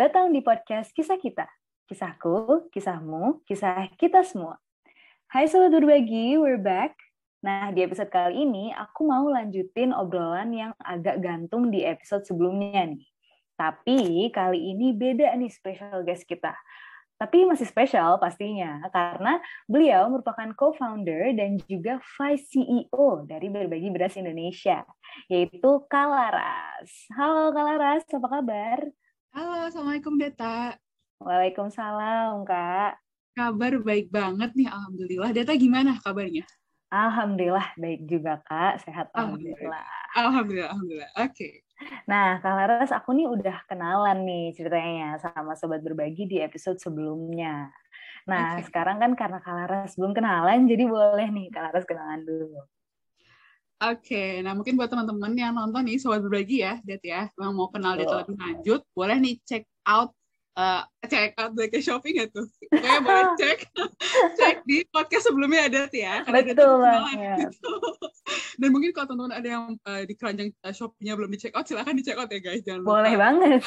datang di podcast Kisah Kita. Kisahku, kisahmu, kisah kita semua. Hai Sobat Berbagi, we're back. Nah, di episode kali ini aku mau lanjutin obrolan yang agak gantung di episode sebelumnya nih. Tapi kali ini beda nih special guest kita. Tapi masih spesial pastinya karena beliau merupakan co-founder dan juga vice CEO dari Berbagi Beras Indonesia, yaitu Kalaras. Halo Kalaras, apa kabar? Halo, Assalamualaikum Deta. Waalaikumsalam Kak. Kabar baik banget nih, Alhamdulillah. Deta gimana kabarnya? Alhamdulillah baik juga Kak, sehat Alhamdulillah. Alhamdulillah, Alhamdulillah. Oke. Okay. Nah, Kak Laras, aku nih udah kenalan nih ceritanya sama Sobat Berbagi di episode sebelumnya. Nah, okay. sekarang kan karena Kak Laras belum kenalan, jadi boleh nih Kak Laras kenalan dulu. Oke, okay. nah mungkin buat teman-teman yang nonton nih Sobat Berbagi ya, Det ya, yang mau kenal Det lebih lanjut, boleh nih check out uh, check out Black Shopping ya tuh. Pokoknya boleh cek cek di podcast sebelumnya ada ya. Betul banget. Gitu. Dan mungkin kalau teman-teman ada yang uh, di keranjang uh, Shopee-nya belum di check out, silahkan di check out ya guys. Jangan boleh lupa. banget.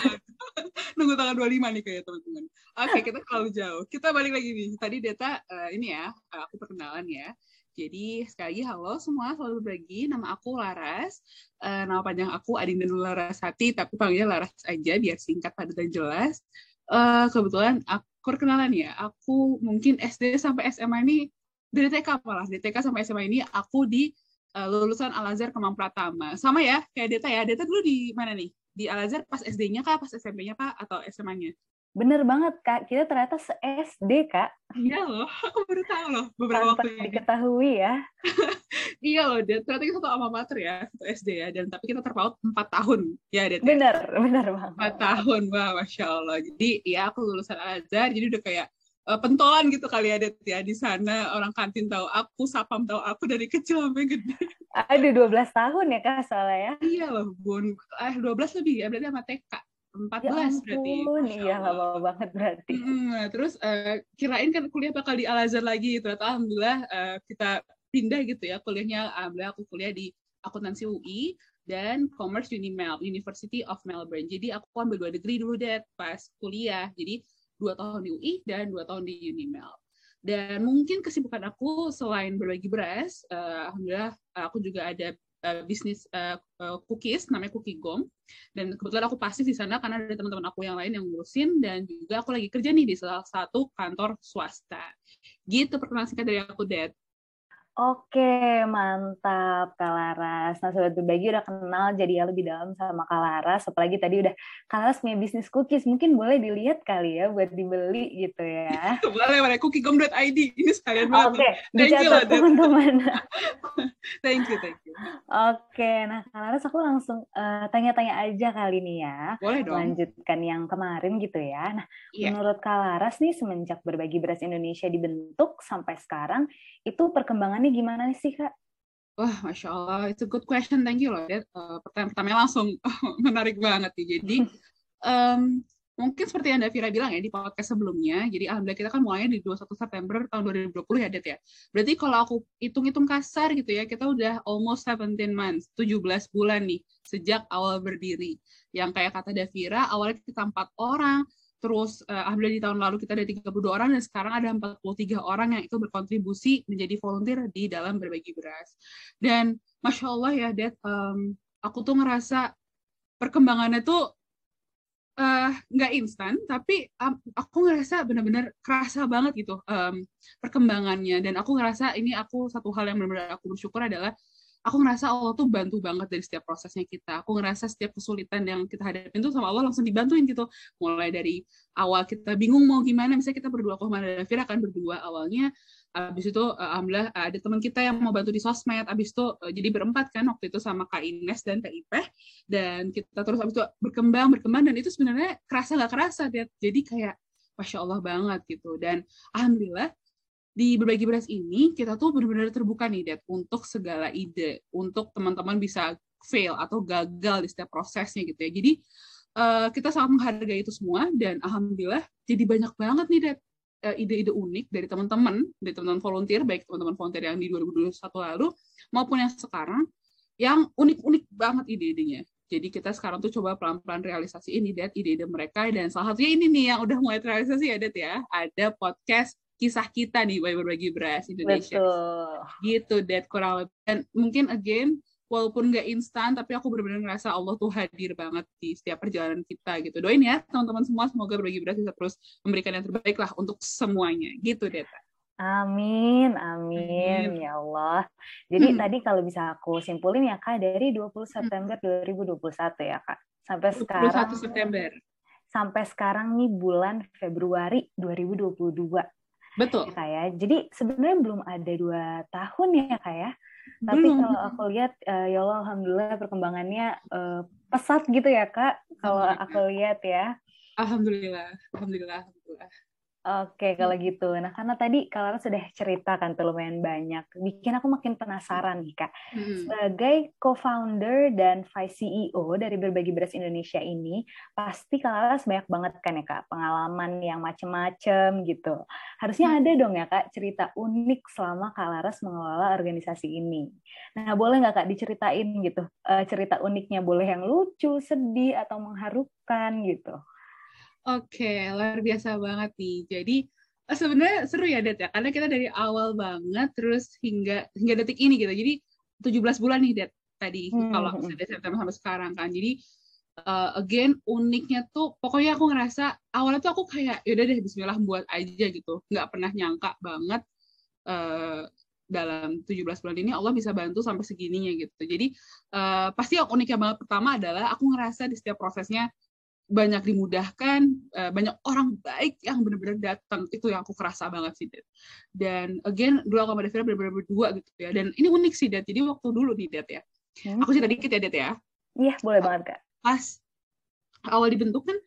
Nunggu tanggal 25 nih kayak teman-teman. Oke, okay, kita terlalu jauh. Kita balik lagi nih. Tadi Deta uh, ini ya, aku perkenalan ya. Jadi sekali lagi halo semua, selalu berbagi. Nama aku Laras. Uh, nama panjang aku Ading dan Larasati, tapi panggilnya Laras aja biar singkat, padat dan jelas uh, kebetulan aku perkenalan ya, aku mungkin SD sampai SMA ini dari TK malah, dari TK sampai SMA ini aku di uh, lulusan Al Azhar Kemang Pratama. Sama ya, kayak Deta ya. Deta dulu di mana nih? Di Al Azhar pas SD-nya kah, pas SMP-nya kah, atau SMA-nya? Bener banget, Kak. Kita ternyata se-SD, Kak. Iya loh, aku baru tahu loh beberapa Tanpa waktu ini. diketahui ya. iya loh, dan ternyata kita satu alma mater ya, satu SD ya, dan tapi kita terpaut empat tahun. Ya, Det. Bener, bener banget. Empat tahun, wah, Masya Allah. Jadi, ya aku lulusan Al-Azhar, jadi udah kayak uh, pentolan gitu kali ya, Det, ya. Di sana orang kantin tahu aku, sapam tahu aku dari kecil sampai gede. Aduh, 12 tahun ya, Kak, soalnya ya. Iya loh, Bun. Eh, 12 lebih ya, berarti sama TK 14 ya berarti. Iya, lama banget berarti. Hmm, terus uh, kirain kan kuliah bakal di Al Azhar lagi, ternyata alhamdulillah uh, kita pindah gitu ya kuliahnya. Alhamdulillah aku kuliah di akuntansi UI dan Commerce Unimel, University of Melbourne. Jadi aku ambil dua degree dulu deh pas kuliah. Jadi dua tahun di UI dan dua tahun di Unimel. Dan mungkin kesibukan aku selain berbagi beras, uh, alhamdulillah aku juga ada uh, bisnis uh, uh, cookies namanya Cookie Gom. Dan kebetulan aku pasif di sana karena ada teman-teman aku yang lain yang ngurusin dan juga aku lagi kerja nih di salah satu kantor swasta. Gitu perkenalan singkat dari aku Dad Oke, mantap Kak Laras. Nah, Sobat Berbagi udah kenal jadi ya lebih dalam sama Kak Laras. Apalagi tadi udah Kak Laras punya bisnis cookies. Mungkin boleh dilihat kali ya buat dibeli gitu ya. boleh, boleh. Cookiegom.id. Ini sekalian banget. Oke, dicatat teman-teman. thank you, thank you. Oke, nah Kak Laras aku langsung eh, tanya-tanya aja kali ini ya. Boleh dong. Lanjutkan yang kemarin gitu ya. Nah, yeah. menurut Kak Laras nih semenjak Berbagi Beras Indonesia dibentuk sampai sekarang, itu perkembangannya gimana sih kak? Wah, masya Allah, itu good question, thank you loh. Uh, pertanyaan pertama langsung menarik banget nih. Jadi um, mungkin seperti yang Davira bilang ya di podcast sebelumnya, jadi alhamdulillah kita kan mulainya di 21 September tahun 2020 ya, Det ya. Berarti kalau aku hitung-hitung kasar gitu ya, kita udah almost 17 months, 17 bulan nih sejak awal berdiri. Yang kayak kata Davira, awalnya kita empat orang, Terus uh, alhamdulillah di tahun lalu kita ada 32 orang dan sekarang ada 43 orang yang itu berkontribusi menjadi volunteer di dalam berbagi beras. Dan masya Allah ya, Dad, um, aku tuh ngerasa perkembangannya tuh eh, nggak uh, instan, tapi um, aku ngerasa benar-benar kerasa banget gitu um, perkembangannya. Dan aku ngerasa ini aku satu hal yang benar-benar aku bersyukur adalah aku ngerasa Allah tuh bantu banget dari setiap prosesnya kita. Aku ngerasa setiap kesulitan yang kita hadapin tuh sama Allah langsung dibantuin gitu. Mulai dari awal kita bingung mau gimana, misalnya kita berdua, aku sama Davira kan berdua awalnya. Abis itu, uh, alhamdulillah ada teman kita yang mau bantu di sosmed. Abis itu uh, jadi berempat kan waktu itu sama Kak Ines dan Kak Ipeh. Dan kita terus abis itu berkembang, berkembang. Dan itu sebenarnya kerasa nggak kerasa. Jadi kayak Masya Allah banget gitu. Dan Alhamdulillah di berbagi beras ini kita tuh benar-benar terbuka nih Dad untuk segala ide untuk teman-teman bisa fail atau gagal di setiap prosesnya gitu ya jadi uh, kita sangat menghargai itu semua dan alhamdulillah jadi banyak banget nih Dad uh, ide-ide unik dari teman-teman dari teman-teman volunteer baik teman-teman volunteer yang di 2021 lalu maupun yang sekarang yang unik-unik banget ide-idenya Jadi kita sekarang tuh coba pelan-pelan realisasi ini, Dad, ide-ide mereka. Dan salah satunya ini nih yang udah mulai terrealisasi ya, Dad ya. Ada podcast kisah kita nih, Bayi Berbagi Beras Indonesia. Betul. Gitu, Dad, kurang lebih. Dan mungkin, again, walaupun nggak instan, tapi aku benar-benar ngerasa Allah tuh hadir banget di setiap perjalanan kita gitu. Doain ya, teman-teman semua, semoga Berbagi Beras bisa terus memberikan yang terbaik lah untuk semuanya. Gitu, Dad. Amin, amin, ya Allah. Jadi hmm. tadi kalau bisa aku simpulin ya Kak, dari 20 hmm. September 2021 ya Kak, sampai 21 sekarang. September. Sampai sekarang nih bulan Februari 2022. Betul. Ya, Kak ya. Jadi sebenarnya belum ada dua tahun ya Kak ya. Tapi belum. kalau aku lihat, uh, ya Allah, Alhamdulillah perkembangannya uh, pesat gitu ya Kak, kalau aku lihat ya. Alhamdulillah, Alhamdulillah, Alhamdulillah. Oke, kalau hmm. gitu. Nah, karena tadi Kak sudah ceritakan tuh lumayan banyak, bikin aku makin penasaran nih, Kak. Hmm. Sebagai co-founder dan vice CEO dari Berbagi Beras Indonesia ini, pasti Kak Laras banyak banget kan ya, Kak, pengalaman yang macem-macem gitu. Harusnya hmm. ada dong ya, Kak, cerita unik selama Kak Laras mengelola organisasi ini. Nah, boleh nggak, Kak, diceritain gitu, uh, cerita uniknya? Boleh yang lucu, sedih, atau mengharukan gitu. Oke, luar biasa banget nih. Jadi eh, sebenarnya seru ya Det ya, karena kita dari awal banget terus hingga hingga detik ini gitu. Jadi 17 bulan nih Det tadi hmm. kalau hmm, hmm. dari September sampai sekarang kan. Jadi uh, again uniknya tuh pokoknya aku ngerasa awalnya tuh aku kayak yaudah deh Bismillah buat aja gitu. Nggak pernah nyangka banget uh, dalam 17 bulan ini Allah bisa bantu sampai segininya gitu. Jadi uh, pasti yang uniknya banget pertama adalah aku ngerasa di setiap prosesnya banyak dimudahkan, uh, banyak orang baik yang benar-benar datang itu yang aku kerasa banget sih Dad. Dan again dulu aku sama Devira benar-benar berdua gitu ya. Dan ini unik sih Dad. Jadi waktu dulu nih Dad ya. Hmm. Aku cerita dikit ya Dad ya. Iya boleh banget kak. Pas awal dibentuk kan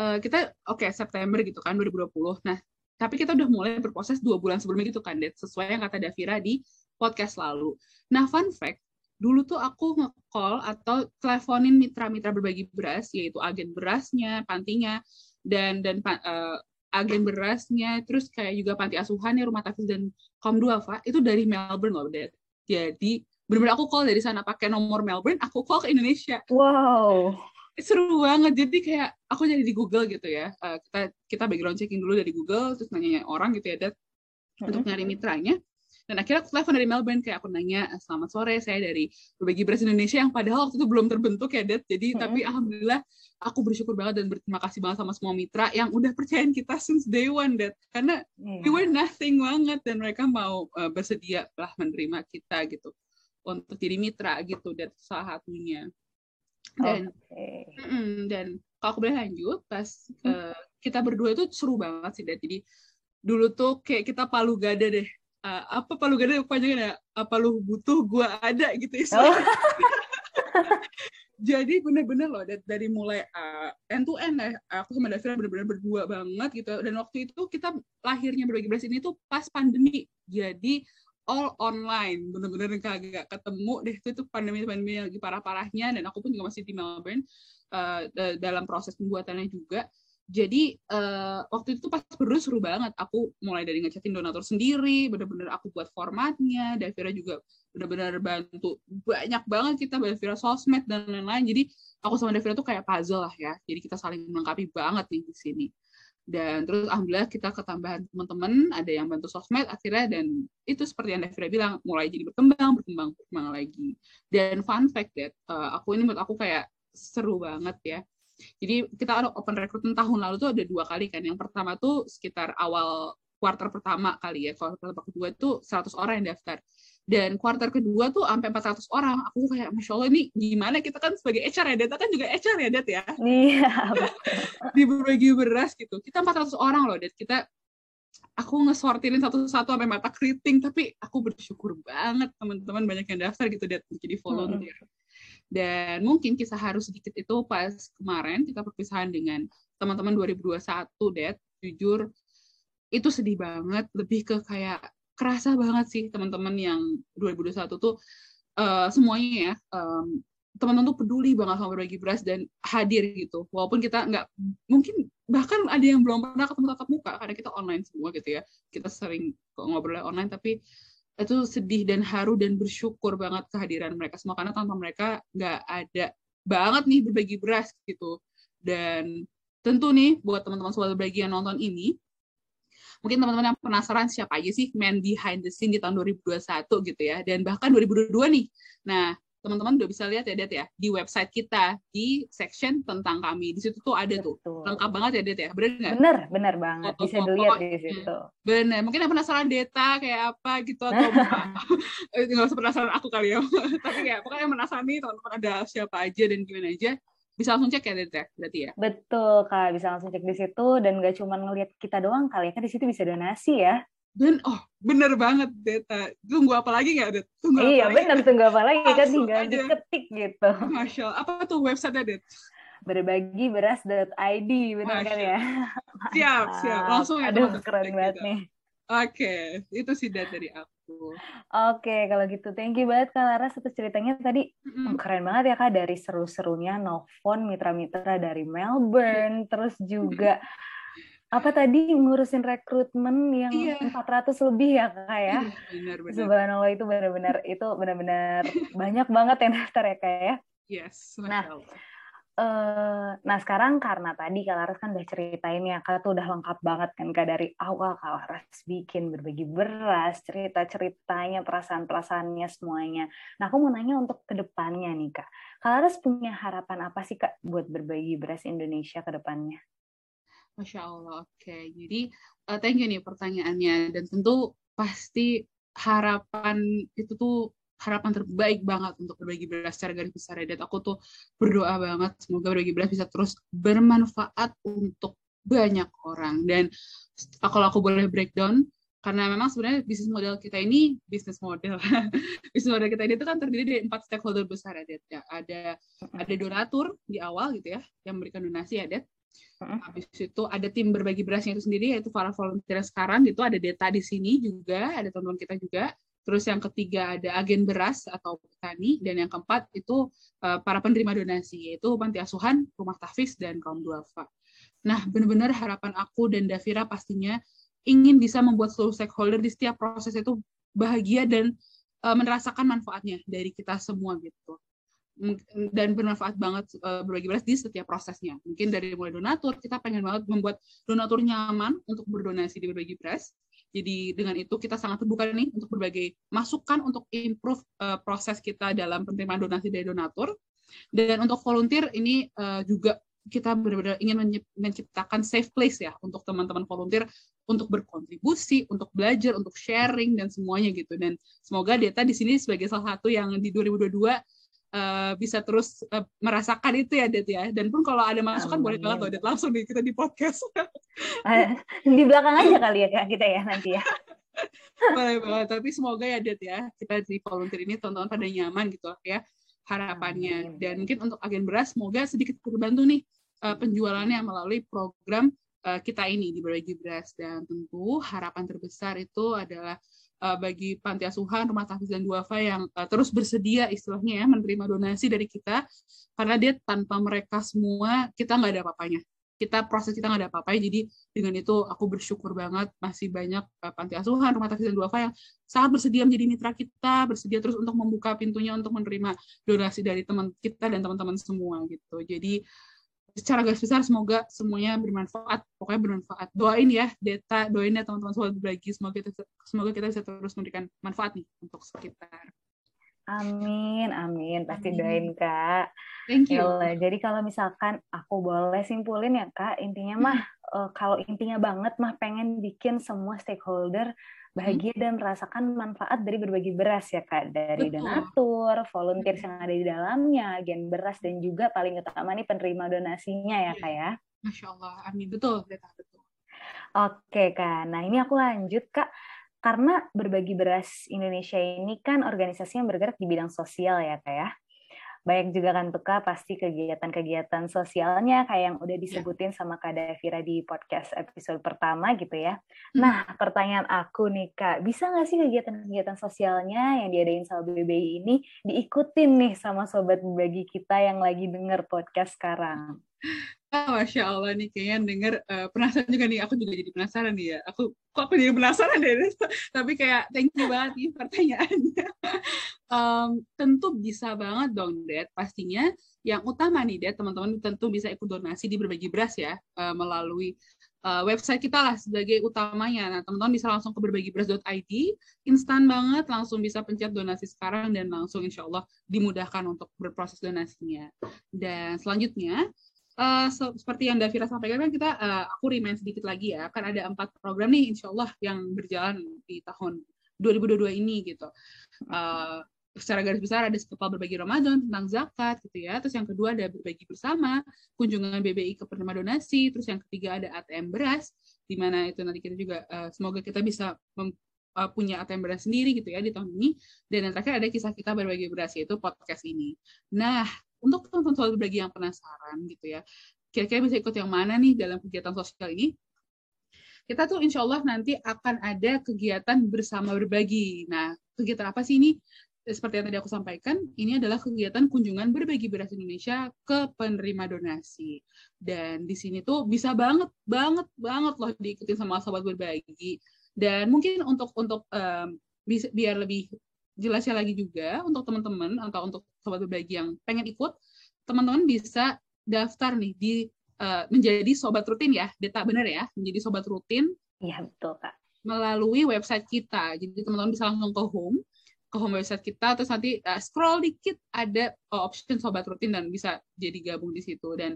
uh, kita oke okay, September gitu kan 2020. Nah tapi kita udah mulai berproses dua bulan sebelumnya gitu kan Dad. Sesuai yang kata Davira di podcast lalu. Nah fun fact dulu tuh aku nge-call atau teleponin mitra-mitra berbagi beras yaitu agen berasnya, pantinya dan dan uh, agen berasnya terus kayak juga panti asuhan ya rumah tafis dan kaum duafa itu dari Melbourne loh Dad. Jadi benar-benar aku call dari sana pakai nomor Melbourne, aku call ke Indonesia. Wow. Seru banget. Jadi kayak aku jadi di Google gitu ya. Uh, kita kita background checking dulu dari Google terus nanya orang gitu ya Dad mm -hmm. untuk nyari mitranya dan akhirnya aku telepon dari Melbourne kayak aku nanya selamat sore saya dari berbagi beras Indonesia yang padahal waktu itu belum terbentuk ya Dad jadi hmm. tapi alhamdulillah aku bersyukur banget dan berterima kasih banget sama semua mitra yang udah percayain kita since day one Dad karena yeah. we were nothing banget dan mereka mau uh, bersedia lah menerima kita gitu untuk jadi mitra gitu dan salah satunya dan okay. mm, dan kalau aku boleh lanjut pas uh, kita berdua itu seru banget sih Dad jadi dulu tuh kayak kita palu gada deh uh, apa palu gada kepanjangan ya? Apa lu butuh gua ada gitu Oh. jadi bener-bener loh dari mulai uh, end to end ya aku sama Davira bener-bener berdua banget gitu. Dan waktu itu kita lahirnya berbagi beras ini tuh pas pandemi. Jadi all online. Bener-bener kagak ketemu deh itu tuh pandemi pandemi yang lagi parah-parahnya. Dan aku pun juga masih di Melbourne uh, dalam proses pembuatannya juga jadi uh, waktu itu pas berdua seru banget. Aku mulai dari ngechatin donatur sendiri bener-bener aku buat formatnya Davira juga bener-bener bantu. Banyak banget kita Davira sosmed dan lain-lain. Jadi aku sama Davira tuh kayak puzzle lah ya. Jadi kita saling melengkapi banget nih di sini. Dan terus alhamdulillah kita ketambahan teman-teman ada yang bantu sosmed akhirnya. Dan itu seperti yang Davira bilang mulai jadi berkembang berkembang berkembang lagi. Dan fun fact that uh, aku ini menurut aku kayak seru banget ya jadi kita ada open recruitment tahun lalu tuh ada dua kali kan. Yang pertama tuh sekitar awal kuarter pertama kali ya. Kuarter kedua itu 100 orang yang daftar. Dan kuarter kedua tuh sampai 400 orang. Aku kayak, Masya Allah ini gimana kita kan sebagai HR ya, Data kan juga HR ya, Dat ya. Iya. Di berbagi beras gitu. Kita 400 orang loh, Dat. Kita aku ngesortirin satu-satu sampai mata keriting tapi aku bersyukur banget teman-teman banyak yang daftar gitu dat jadi volunteer. -hmm. Dan mungkin kisah harus sedikit itu pas kemarin kita perpisahan dengan teman-teman 2021, Dad. Jujur, itu sedih banget. Lebih ke kayak kerasa banget sih teman-teman yang 2021 tuh uh, semuanya ya um, teman-teman tuh peduli banget sama berbagi beras dan hadir gitu walaupun kita nggak mungkin bahkan ada yang belum pernah ketemu tatap muka karena kita online semua gitu ya kita sering ngobrol online tapi itu sedih dan haru dan bersyukur banget kehadiran mereka semua karena tanpa mereka nggak ada banget nih berbagi beras gitu. Dan tentu nih buat teman-teman sobat berbagi yang nonton ini, mungkin teman-teman yang penasaran siapa aja sih man behind the scene di tahun 2021 gitu ya. Dan bahkan 2022 nih. Nah, teman-teman udah bisa lihat ya Det ya di website kita di section tentang kami di situ tuh ada Betul. tuh lengkap banget ya Det ya bener nggak? Bener bener banget Foto, bisa dilihat di situ. Bener mungkin yang penasaran data kayak apa gitu atau nggak usah penasaran aku kali ya tapi kayak pokoknya yang penasaran nih teman-teman ada siapa aja dan gimana aja bisa langsung cek ya ya berarti ya? Betul kak bisa langsung cek di situ dan gak cuma ngelihat kita doang kali ya kan di situ bisa donasi ya. Dan oh bener banget Deta. Tunggu apa lagi nggak Det? Tunggu iya apa bener tunggu apa lagi kan tinggal aja. diketik gitu. Masya Allah. Apa tuh website Det? Berbagi beras.id bener kan ya? Siap siap langsung ya. Aduh keren banget gitu. nih. Oke, okay. itu sih dari aku. Oke, okay, kalau gitu thank you banget Kak Laras atas ceritanya tadi. Mm-hmm. Keren banget ya Kak dari seru-serunya Novon mitra-mitra dari Melbourne, terus juga apa tadi ngurusin rekrutmen yang iya. 400 lebih ya kak ya. Benar, benar. Subhanallah itu benar-benar itu benar-benar banyak banget yang daftar ya kak ya. Yes. Nah, uh, nah sekarang karena tadi Kak Laras kan udah ceritain ya, Kak tuh udah lengkap banget kan Kak dari awal Kak Laras bikin berbagi beras, cerita-ceritanya, perasaan-perasaannya semuanya. Nah aku mau nanya untuk ke depannya nih Kak. Kak Laras punya harapan apa sih Kak buat berbagi beras Indonesia ke depannya? Masya Allah, oke. Okay. Jadi, uh, thank you nih pertanyaannya. Dan tentu pasti harapan itu tuh harapan terbaik banget untuk berbagi beras secara garis besar ya. Dan aku tuh berdoa banget semoga berbagi beras bisa terus bermanfaat untuk banyak orang. Dan kalau aku boleh breakdown, karena memang sebenarnya bisnis model kita ini bisnis model bisnis model kita ini itu kan terdiri dari empat stakeholder besar ya ya ada ada donatur di awal gitu ya yang memberikan donasi ya Habis itu ada tim berbagi berasnya itu sendiri yaitu para volunteer sekarang itu ada data di sini juga ada teman-teman kita juga. Terus yang ketiga ada agen beras atau petani dan yang keempat itu uh, para penerima donasi yaitu panti asuhan, rumah tahfiz dan kaum duafa. Nah, benar-benar harapan aku dan Davira pastinya ingin bisa membuat seluruh stakeholder di setiap proses itu bahagia dan uh, merasakan manfaatnya dari kita semua gitu dan bermanfaat banget uh, berbagi beras di setiap prosesnya. Mungkin dari mulai donatur, kita pengen banget membuat donatur nyaman untuk berdonasi di berbagi beras. Jadi dengan itu kita sangat terbuka nih untuk berbagai masukan untuk improve uh, proses kita dalam penerimaan donasi dari donatur. Dan untuk volunteer ini uh, juga kita benar-benar ingin menciptakan safe place ya untuk teman-teman volunteer untuk berkontribusi, untuk belajar, untuk sharing dan semuanya gitu. Dan semoga Deta di sini sebagai salah satu yang di 2022 uh, bisa terus uh, merasakan itu ya Det ya. Dan pun kalau ada masukan Amin. boleh banget loh Det langsung di kita di podcast. Uh, di belakang aja kali ya kak kita ya nanti ya. Boleh banget tapi semoga ya Det ya kita di volunteer ini teman-teman pada nyaman gitu ya harapannya. Amin. dan mungkin untuk agen beras semoga sedikit terbantu nih uh, penjualannya melalui program uh, kita ini di berbagi beras. Dan tentu harapan terbesar itu adalah uh, bagi panti asuhan, rumah tahfiz dan duafa yang uh, terus bersedia istilahnya ya menerima donasi dari kita. Karena dia tanpa mereka semua kita nggak ada apa-apanya. Kita proses kita nggak ada apa-apa. Jadi dengan itu aku bersyukur banget masih banyak uh, panti asuhan rumah tahfiz dan duafa yang sangat bersedia menjadi mitra kita bersedia terus untuk membuka pintunya untuk menerima donasi dari teman kita dan teman-teman semua gitu. Jadi secara garis besar semoga semuanya bermanfaat. Pokoknya bermanfaat. Doain ya data doain ya teman-teman sobat berbagi semoga kita semoga kita bisa terus memberikan manfaat nih untuk sekitar. Amin amin. Pasti amin. doain kak. Thank you. Yalah, jadi kalau misalkan aku boleh simpulin ya kak intinya mah uh, kalau intinya banget mah pengen bikin semua stakeholder bahagia dan merasakan manfaat dari berbagi beras ya kak. Dari Betul. donatur, volunteer yang ada di dalamnya, agen beras dan juga paling utama nih penerima donasinya ya kak ya. Masya Allah, amin. Betul, betul. Oke kak, nah ini aku lanjut kak. Karena berbagi beras Indonesia ini kan organisasi yang bergerak di bidang sosial ya kak ya banyak juga kan tuh Kak pasti kegiatan-kegiatan sosialnya kayak yang udah iya. disebutin sama Kak Davira di podcast episode pertama gitu ya. Hmm. Nah, pertanyaan aku nih Kak, bisa nggak sih kegiatan-kegiatan sosialnya yang diadain sama BBI ini diikutin nih sama sobat berbagi kita yang lagi denger podcast sekarang? Masya Allah nih kayaknya denger uh, penasaran juga nih. Aku juga jadi penasaran nih ya. Aku kok aku jadi penasaran deh. Tapi kayak thank you banget nih pertanyaannya. um, tentu bisa banget dong, Dad. Pastinya yang utama nih, Dad, teman-teman tentu bisa ikut donasi di berbagi beras ya uh, melalui uh, website kita lah sebagai utamanya. Nah, teman-teman bisa langsung ke berbagiberas.id, instan banget, langsung bisa pencet donasi sekarang dan langsung insya Allah dimudahkan untuk berproses donasinya. Dan selanjutnya, uh, seperti yang Davira sampaikan kan kita uh, aku remind sedikit lagi ya kan ada empat program nih Insya Allah yang berjalan di tahun 2022 ini gitu. Uh, secara garis besar ada sekepal berbagi Ramadan tentang zakat gitu ya terus yang kedua ada berbagi bersama kunjungan BBI ke penerima donasi terus yang ketiga ada ATM beras di mana itu nanti kita juga uh, semoga kita bisa uh, punya ATM beras sendiri gitu ya di tahun ini. Dan yang terakhir ada kisah kita berbagi beras yaitu podcast ini. Nah untuk teman-teman berbagi yang penasaran gitu ya, kira-kira bisa ikut yang mana nih dalam kegiatan sosial ini? Kita tuh insya Allah nanti akan ada kegiatan bersama berbagi. Nah, kegiatan apa sih ini? Seperti yang tadi aku sampaikan, ini adalah kegiatan kunjungan berbagi beras Indonesia ke penerima donasi. Dan di sini tuh bisa banget, banget, banget loh diikuti sama sobat berbagi. Dan mungkin untuk untuk um, biar lebih jelasnya lagi juga untuk teman-teman atau untuk sobat berbagi yang pengen ikut, teman-teman bisa daftar nih di uh, menjadi sobat rutin ya, Data benar ya, menjadi sobat rutin. Iya betul kak. Melalui website kita, jadi teman-teman bisa langsung ke home, ke home website kita, terus nanti uh, scroll dikit ada uh, option sobat rutin dan bisa jadi gabung di situ dan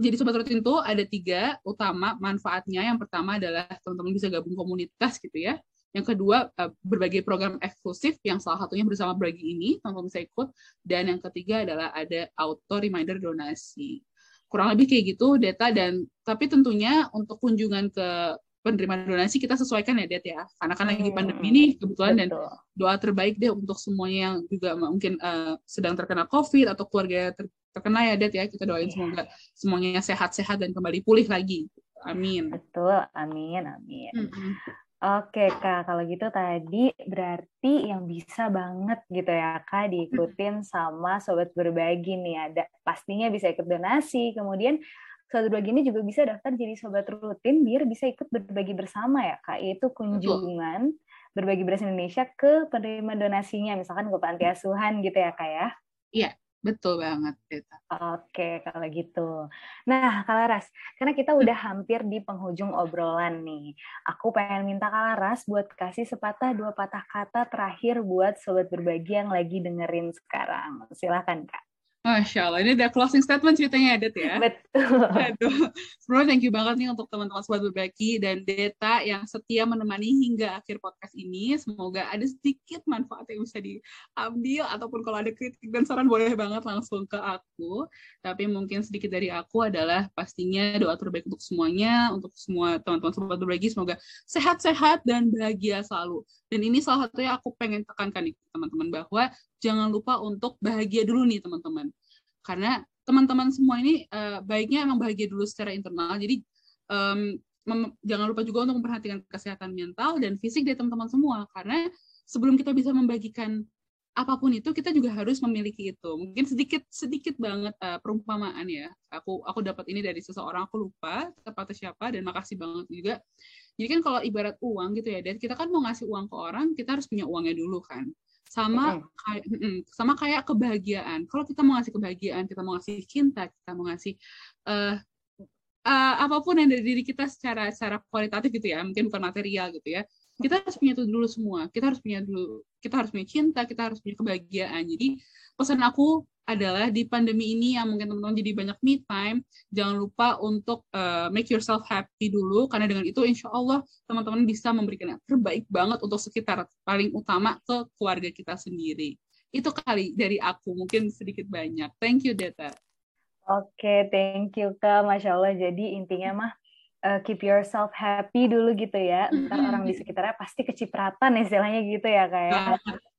jadi sobat rutin itu ada tiga utama manfaatnya. Yang pertama adalah teman-teman bisa gabung komunitas gitu ya. Yang kedua, uh, berbagai program eksklusif yang salah satunya bersama berbagi ini, teman-teman bisa ikut. Dan yang ketiga adalah ada auto reminder donasi. Kurang lebih kayak gitu data dan tapi tentunya untuk kunjungan ke penerima donasi kita sesuaikan ya Det ya karena kan lagi pandemi ini kebetulan Betul. dan doa terbaik deh untuk semuanya yang juga mungkin uh, sedang terkena COVID atau keluarga ter terkena ya Det ya kita doain yeah. semoga semuanya sehat-sehat dan kembali pulih lagi amin betul amin amin mm -hmm. Oke Kak, kalau gitu tadi berarti yang bisa banget gitu ya Kak diikutin sama Sobat Berbagi nih. Ada pastinya bisa ikut donasi, kemudian Sobat Berbagi ini juga bisa daftar jadi Sobat Rutin biar bisa ikut berbagi bersama ya Kak, yaitu kunjungan berbagi beras Indonesia ke penerima donasinya, misalkan ke panti asuhan gitu ya Kak ya? Iya, Betul banget, Teta. Oke, kalau gitu. Nah, Kalaras, karena kita udah hampir di penghujung obrolan nih. Aku pengen minta Kalaras buat kasih sepatah dua patah kata terakhir buat sobat berbagi yang lagi dengerin sekarang. Silakan, Kak. Masya Allah, ini udah closing statement ceritanya Adet ya. Betul. Aduh, sebenarnya thank you banget nih untuk teman-teman sobat berbagi dan Deta yang setia menemani hingga akhir podcast ini. Semoga ada sedikit manfaat yang bisa diambil ataupun kalau ada kritik dan saran boleh banget langsung ke aku. Tapi mungkin sedikit dari aku adalah pastinya doa terbaik untuk semuanya, untuk semua teman-teman sobat berbagi semoga sehat-sehat dan bahagia selalu. Dan ini salah satunya aku pengen tekankan nih teman-teman bahwa jangan lupa untuk bahagia dulu nih teman-teman. Karena teman-teman semua ini uh, baiknya emang bahagia dulu secara internal. Jadi um, jangan lupa juga untuk memperhatikan kesehatan mental dan fisik dari teman-teman semua. Karena sebelum kita bisa membagikan apa pun itu kita juga harus memiliki itu. Mungkin sedikit sedikit banget uh, perumpamaan ya. Aku aku dapat ini dari seseorang aku lupa tepatnya siapa dan makasih banget juga jadi kan kalau ibarat uang gitu ya, dan kita kan mau ngasih uang ke orang, kita harus punya uangnya dulu kan. Sama kayak sama kayak kebahagiaan. Kalau kita mau ngasih kebahagiaan, kita mau ngasih cinta, kita mau ngasih uh, uh, apa pun yang dari diri kita secara secara kualitatif gitu ya, mungkin bukan material gitu ya. Kita harus punya itu dulu semua. Kita harus punya dulu, kita harus punya cinta, kita harus punya kebahagiaan. Jadi pesan aku adalah di pandemi ini yang mungkin teman-teman jadi banyak me time, jangan lupa untuk uh, make yourself happy dulu karena dengan itu insya Allah teman-teman bisa memberikan yang terbaik banget untuk sekitar paling utama ke keluarga kita sendiri. Itu kali dari aku mungkin sedikit banyak. Thank you Deta. Oke, okay, thank you Kak. Masya Allah. Jadi intinya mah uh, keep yourself happy dulu gitu ya. Ntar mm -hmm. orang di sekitarnya pasti kecipratan istilahnya gitu ya Kak ya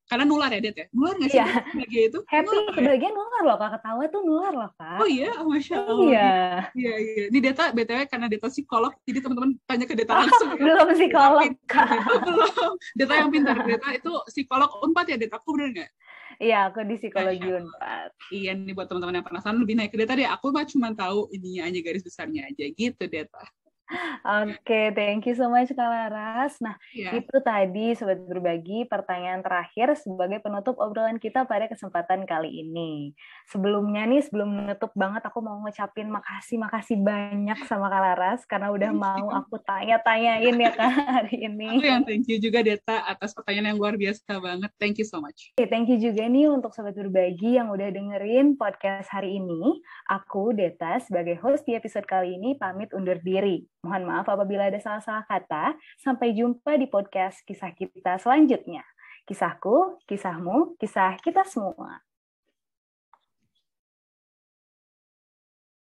karena nular ya Det ya? Nular nggak sih yeah. bahagia itu happy nular, kebahagiaan ya? nular loh kak. Ketawa tuh nular loh kak. Oh iya? Oh, masya allah. Iya. Iya iya. Di data btw karena data psikolog jadi teman-teman tanya ke data langsung. ya. belum psikolog kak. Belum. Data yang pintar. Data itu psikolog unpad ya data aku bener nggak? Iya, aku di psikologi Unpad. Iya, nih buat teman-teman yang penasaran lebih naik ke data deh. Aku mah cuma tahu ininya aja garis besarnya aja. Gitu data. Oke, okay, thank you so much Kak Laras. Nah, yeah. itu tadi Sobat Berbagi pertanyaan terakhir sebagai penutup obrolan kita pada kesempatan kali ini. Sebelumnya nih, sebelum menutup banget, aku mau ngucapin makasih, makasih banyak sama Kak Laras karena udah mau aku tanya-tanyain ya Kak hari ini. Aku yang thank you juga Deta atas pertanyaan yang luar biasa banget. Thank you so much. Oke, okay, thank you juga nih untuk Sobat Berbagi yang udah dengerin podcast hari ini. Aku, Deta, sebagai host di episode kali ini, pamit undur diri. Mohon maaf apabila ada salah-salah kata. Sampai jumpa di podcast kisah kita selanjutnya. Kisahku, kisahmu, kisah kita semua.